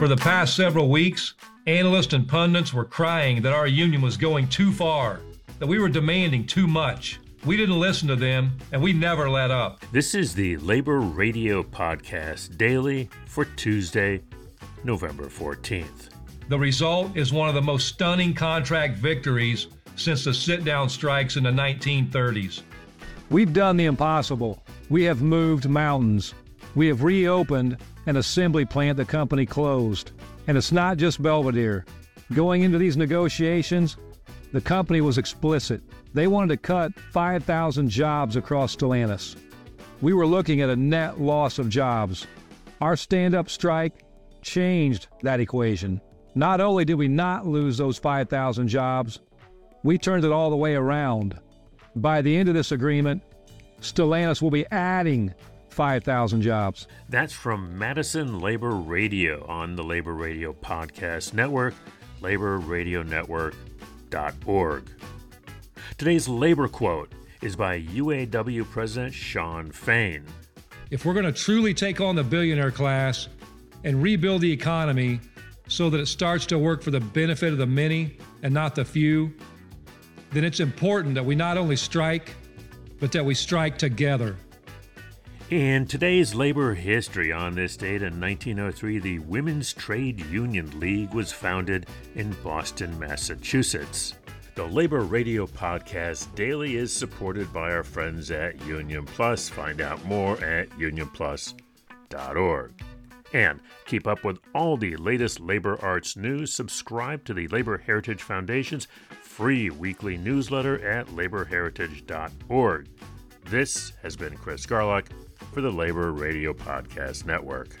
For the past several weeks, analysts and pundits were crying that our union was going too far, that we were demanding too much. We didn't listen to them, and we never let up. This is the Labor Radio Podcast daily for Tuesday, November 14th. The result is one of the most stunning contract victories since the sit down strikes in the 1930s. We've done the impossible. We have moved mountains. We have reopened an assembly plant the company closed. And it's not just Belvidere. Going into these negotiations, the company was explicit. They wanted to cut 5,000 jobs across Stellantis. We were looking at a net loss of jobs. Our stand up strike changed that equation. Not only did we not lose those 5,000 jobs, we turned it all the way around. By the end of this agreement, Stellantis will be adding 5,000 jobs. That's from Madison Labor Radio on the Labor Radio Podcast Network, laborradionetwork.org. Today's labor quote is by UAW President Shawn Fain. If we're going to truly take on the billionaire class and rebuild the economy so that it starts to work for the benefit of the many and not the few, then it's important that we not only strike, but that we strike together. In today's labor history, on this date in 1903, the Women's Trade Union League was founded in Boston, Massachusetts. The Labor Radio Podcast Daily is supported by our friends at Union Plus. Find out more at unionplus.org. And keep up with all the latest labor arts news. Subscribe to the Labor Heritage Foundation's free weekly newsletter at laborheritage.org. This has been Chris Garlock for the Labor Radio Podcast Network.